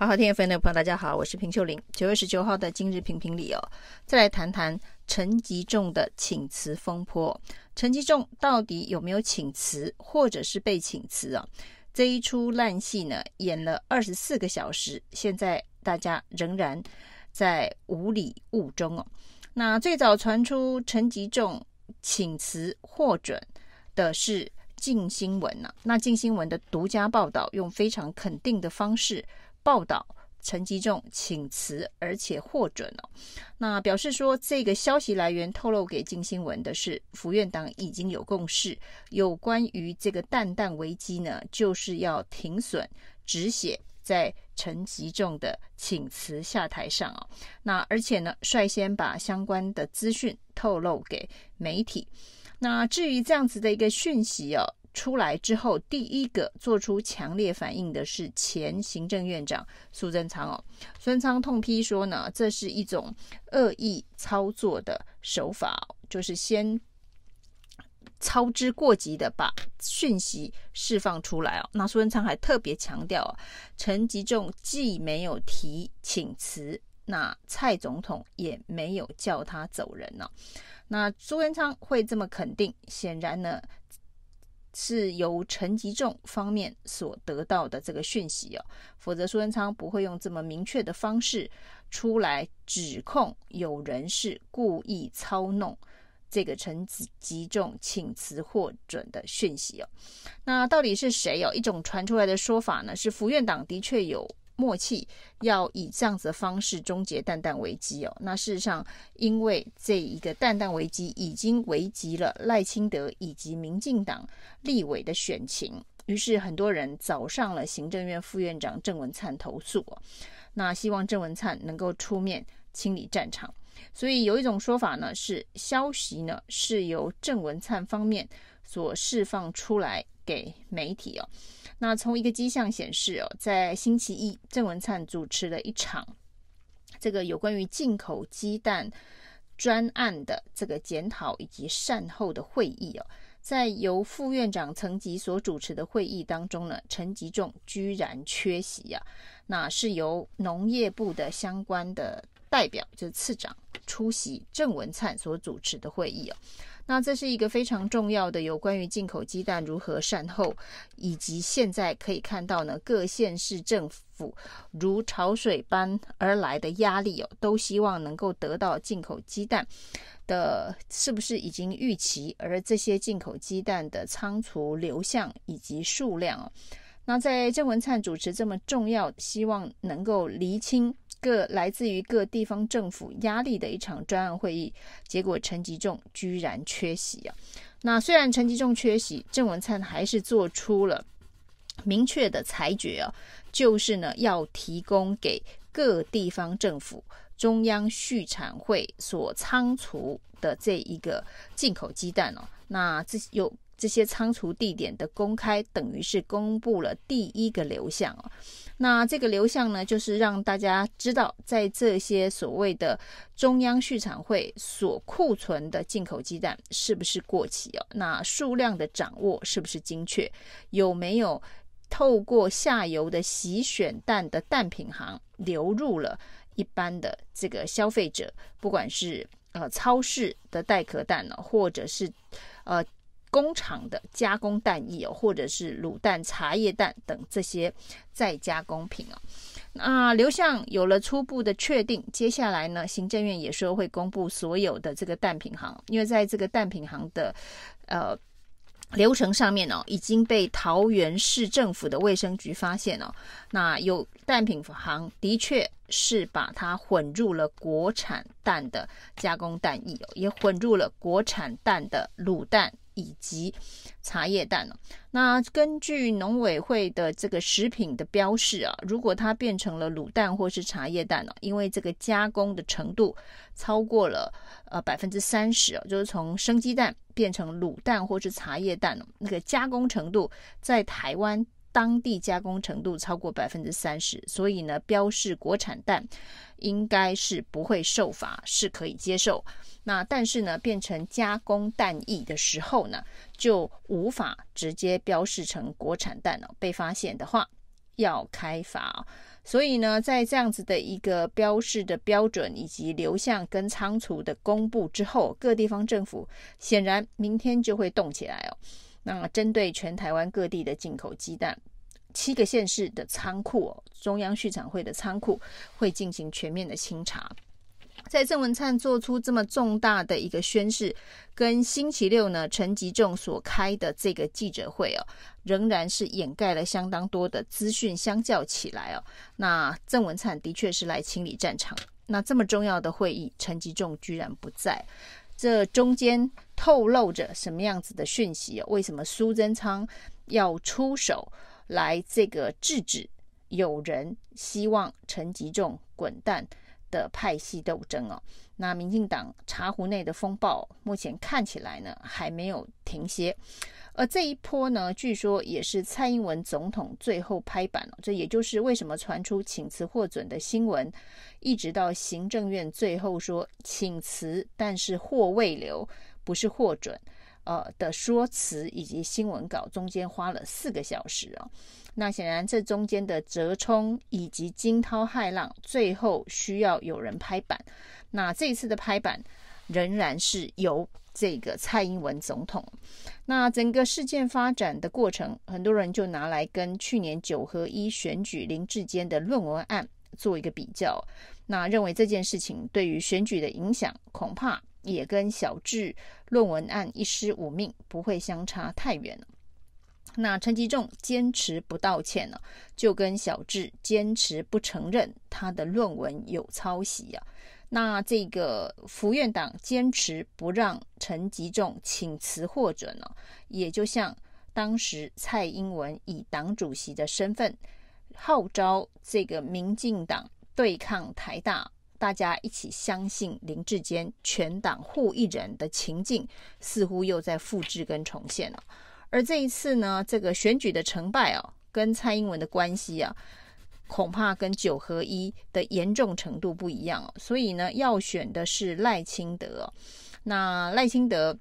好好听 FM 的朋友，大家好，我是平秀玲。九月十九号的今日评评里哦，再来谈谈陈吉仲的请辞风波。陈吉仲到底有没有请辞，或者是被请辞啊？这一出烂戏呢，演了二十四个小时，现在大家仍然在雾里雾中哦。那最早传出陈吉仲请辞获准的是镜新闻呐，那镜新闻的独家报道用非常肯定的方式。报道陈吉仲请辞，而且获准了。那表示说，这个消息来源透露给金新闻的是，府院党已经有共识，有关于这个蛋蛋危机呢，就是要停损止血在陈吉仲的请辞下台上啊。那而且呢，率先把相关的资讯透露给媒体。那至于这样子的一个讯息哦。出来之后，第一个做出强烈反应的是前行政院长苏贞昌哦。苏贞昌痛批说呢，这是一种恶意操作的手法，就是先操之过急的把讯息释放出来哦。那苏贞昌还特别强调，陈吉仲既没有提请辞，那蔡总统也没有叫他走人呢。那苏贞昌会这么肯定，显然呢。是由陈吉仲方面所得到的这个讯息哦，否则苏贞昌不会用这么明确的方式出来指控有人是故意操弄这个陈吉仲请辞获准的讯息哦。那到底是谁哦？一种传出来的说法呢，是福院党的确有。默契要以这样子的方式终结蛋蛋危机哦。那事实上，因为这一个蛋蛋危机已经危及了赖清德以及民进党立委的选情，于是很多人找上了行政院副院长郑文灿投诉。那希望郑文灿能够出面清理战场。所以有一种说法呢，是消息呢是由郑文灿方面所释放出来给媒体哦。那从一个迹象显示哦，在星期一，郑文灿主持了一场这个有关于进口鸡蛋专案的这个检讨以及善后的会议哦，在由副院长层级所主持的会议当中呢，陈吉仲居然缺席啊，那是由农业部的相关的代表，就是次长出席郑文灿所主持的会议哦。那这是一个非常重要的有关于进口鸡蛋如何善后，以及现在可以看到呢，各县市政府如潮水般而来的压力哦，都希望能够得到进口鸡蛋的，是不是已经预期？而这些进口鸡蛋的仓储流向以及数量哦，那在郑文灿主持这么重要，希望能够厘清。各来自于各地方政府压力的一场专案会议，结果陈吉仲居然缺席啊！那虽然陈吉仲缺席，郑文灿还是做出了明确的裁决啊，就是呢要提供给各地方政府中央畜产会所仓储的这一个进口鸡蛋哦，那这有。这些仓储地点的公开，等于是公布了第一个流向哦。那这个流向呢，就是让大家知道，在这些所谓的中央畜产会所库存的进口鸡蛋是不是过期哦？那数量的掌握是不是精确？有没有透过下游的洗选蛋的蛋品行流入了一般的这个消费者？不管是呃超市的带壳蛋呢，或者是呃。工厂的加工蛋液哦，或者是卤蛋、茶叶蛋等这些再加工品啊，那流向有了初步的确定，接下来呢，行政院也说会公布所有的这个蛋品行，因为在这个蛋品行的呃流程上面哦，已经被桃园市政府的卫生局发现哦，那有蛋品行的确是把它混入了国产蛋的加工蛋液哦，也混入了国产蛋的卤蛋。以及茶叶蛋。那根据农委会的这个食品的标示啊，如果它变成了卤蛋或是茶叶蛋呢，因为这个加工的程度超过了呃百分之三十，就是从生鸡蛋变成卤蛋或是茶叶蛋，那个加工程度在台湾当地加工程度超过百分之三十，所以呢，标示国产蛋应该是不会受罚，是可以接受。那但是呢，变成加工蛋液的时候呢，就无法直接标示成国产蛋了。被发现的话，要开罚。所以呢，在这样子的一个标示的标准以及流向跟仓储的公布之后，各地方政府显然明天就会动起来哦。那针对全台湾各地的进口鸡蛋，七个县市的仓库哦，中央畜产会的仓库会进行全面的清查。在郑文灿做出这么重大的一个宣示，跟星期六呢陈吉仲所开的这个记者会哦，仍然是掩盖了相当多的资讯。相较起来哦，那郑文灿的确是来清理战场。那这么重要的会议，陈吉仲居然不在，这中间透露着什么样子的讯息哦？为什么苏贞昌要出手来这个制止有人希望陈吉仲滚蛋？的派系斗争哦，那民进党茶壶内的风暴目前看起来呢还没有停歇，而这一波呢，据说也是蔡英文总统最后拍板了，这也就是为什么传出请辞获准的新闻，一直到行政院最后说请辞，但是获未留，不是获准，呃的说辞以及新闻稿中间花了四个小时啊。那显然，这中间的折冲以及惊涛骇浪，最后需要有人拍板。那这一次的拍板仍然是由这个蔡英文总统。那整个事件发展的过程，很多人就拿来跟去年九合一选举林志坚的论文案做一个比较。那认为这件事情对于选举的影响，恐怕也跟小智论文案一尸五命不会相差太远了。那陈吉仲坚持不道歉呢，就跟小智坚持不承认他的论文有抄袭啊。那这个福院党坚持不让陈吉仲请辞获准呢，也就像当时蔡英文以党主席的身份号召这个民进党对抗台大，大家一起相信林志坚，全党护一人的情境，似乎又在复制跟重现了。而这一次呢，这个选举的成败哦，跟蔡英文的关系啊，恐怕跟九合一的严重程度不一样哦。所以呢，要选的是赖清德。那赖清德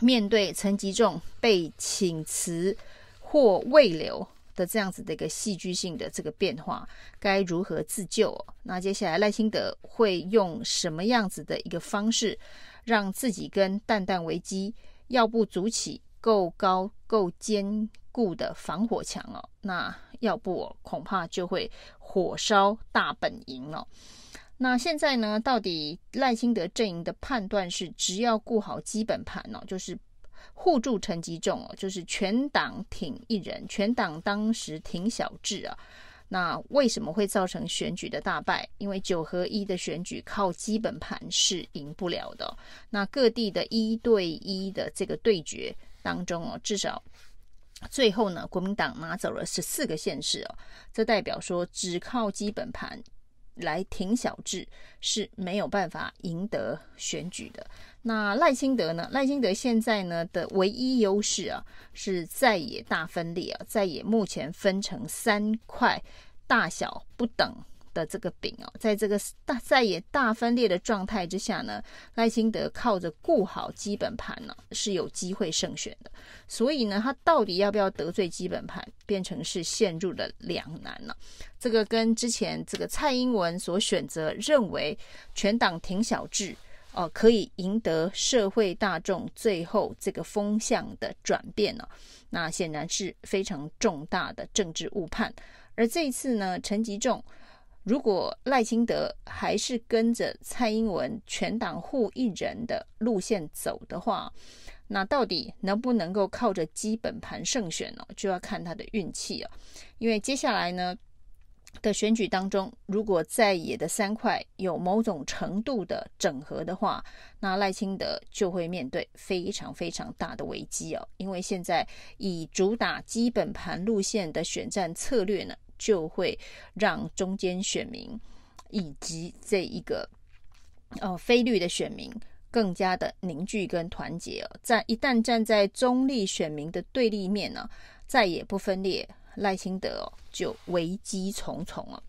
面对陈吉仲被请辞或未留的这样子的一个戏剧性的这个变化，该如何自救？那接下来赖清德会用什么样子的一个方式，让自己跟蛋蛋危机要不筑起？够高、够坚固的防火墙哦，那要不，恐怕就会火烧大本营哦。那现在呢，到底赖清德阵营的判断是，只要顾好基本盘哦，就是互助成绩重哦，就是全党挺一人，全党当时挺小智啊。那为什么会造成选举的大败？因为九合一的选举靠基本盘是赢不了的。那各地的一对一的这个对决。当中哦，至少最后呢，国民党拿走了十四个县市哦，这代表说只靠基本盘来挺小智是没有办法赢得选举的。那赖清德呢？赖清德现在呢的唯一优势啊，是在野大分裂啊，在野目前分成三块，大小不等。的这个饼哦，在这个大在也大分裂的状态之下呢，赖清德靠着顾好基本盘呢，是有机会胜选的。所以呢，他到底要不要得罪基本盘，变成是陷入了两难了。这个跟之前这个蔡英文所选择认为全党挺小智哦，可以赢得社会大众最后这个风向的转变呢，那显然是非常重大的政治误判。而这一次呢，陈吉仲。如果赖清德还是跟着蔡英文全党护一人的路线走的话，那到底能不能够靠着基本盘胜选呢？就要看他的运气了。因为接下来呢的选举当中，如果在野的三块有某种程度的整合的话，那赖清德就会面对非常非常大的危机哦。因为现在以主打基本盘路线的选战策略呢。就会让中间选民以及这一个呃非绿的选民更加的凝聚跟团结哦。在一旦站在中立选民的对立面呢，再也不分裂，赖清德哦就危机重重啊。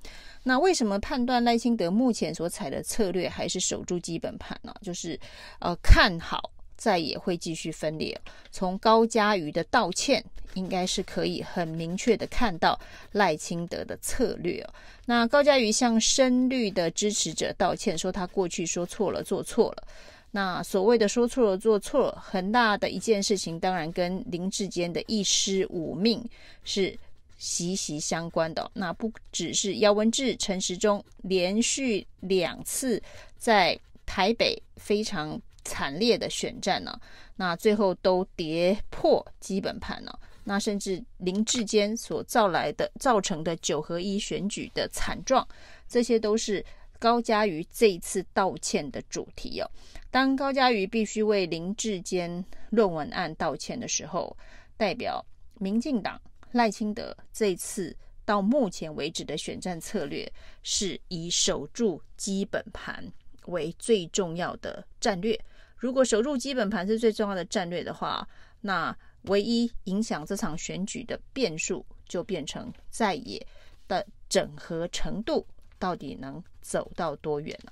那为什么判断赖清德目前所采的策略还是守住基本盘呢？就是呃看好再也会继续分裂。从高嘉瑜的道歉，应该是可以很明确的看到赖清德的策略。那高嘉瑜向深绿的支持者道歉，说他过去说错了，做错了。那所谓的说错了、做错了，很大的一件事情，当然跟林志坚的一尸五命是息息相关的。那不只是姚文智、陈时中连续两次在台北非常惨烈的选战呢，那最后都跌破基本盘了。那甚至林志坚所造来的、造成的九合一选举的惨状，这些都是高嘉瑜这一次道歉的主题哦。当高嘉瑜必须为林志坚论文案道歉的时候，代表民进党赖清德这次到目前为止的选战策略是以守住基本盘为最重要的战略。如果守住基本盘是最重要的战略的话，那唯一影响这场选举的变数就变成在野的整合程度到底能走到多远呢？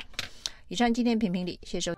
以上今天评评理，谢谢收。